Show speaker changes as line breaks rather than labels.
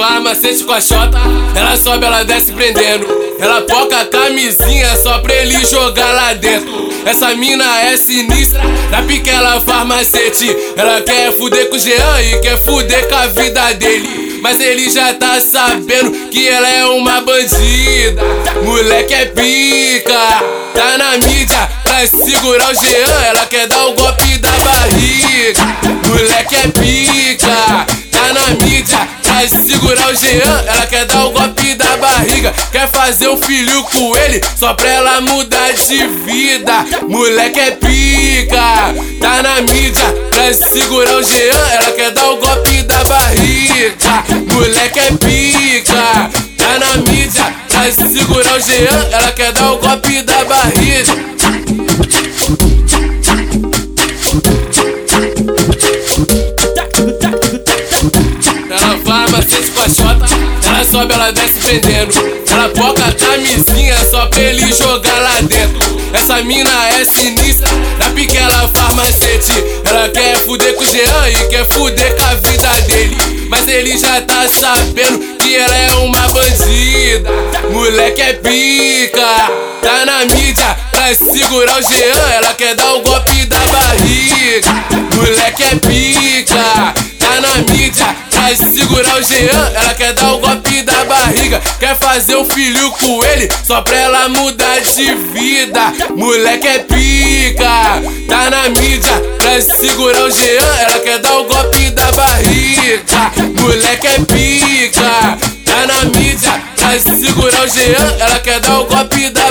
farmacêutico com a chota. Ela sobe, ela desce prendendo. Ela toca a camisinha só pra ele jogar lá dentro. Essa mina é sinistra, da piquela farmacete. Ela quer fuder com o Jean e quer fuder com a vida dele. Mas ele já tá sabendo que ela é uma bandida. Moleque é pica, tá na mídia pra segurar o Jean. Ela quer dar o golpe da barriga. Moleque é pica, tá na mídia pra segurar o Jean. Ela quer dar o golpe da barriga. Quer fazer um filho com ele só pra ela mudar de vida. Moleque é pica, tá na mídia pra segurar o Jean. Ela quer dar o golpe da barriga. Moleque é pica, tá na mídia pra segurar o Jean. Ela quer dar o golpe da barriga. Ela sobe, ela desce prendendo. Ela toca a camisinha só pra ele jogar lá dentro. Essa mina é sinistra, da piquela farmacete. Ela quer fuder com o Jean e quer fuder com a vida dele. Mas ele já tá sabendo que ela é uma bandida. Moleque é pica, tá na mídia pra segurar o Jean. Ela quer dar o golpe da barriga. Pra segurar o Jean. Ela quer dar o golpe da barriga. Quer fazer um filho com ele só pra ela mudar de vida. Moleque é pica, tá na mídia pra segurar o Jean. Ela quer dar o golpe da barriga. Moleque é pica, tá na mídia pra segurar o Jean. Ela quer dar o golpe da.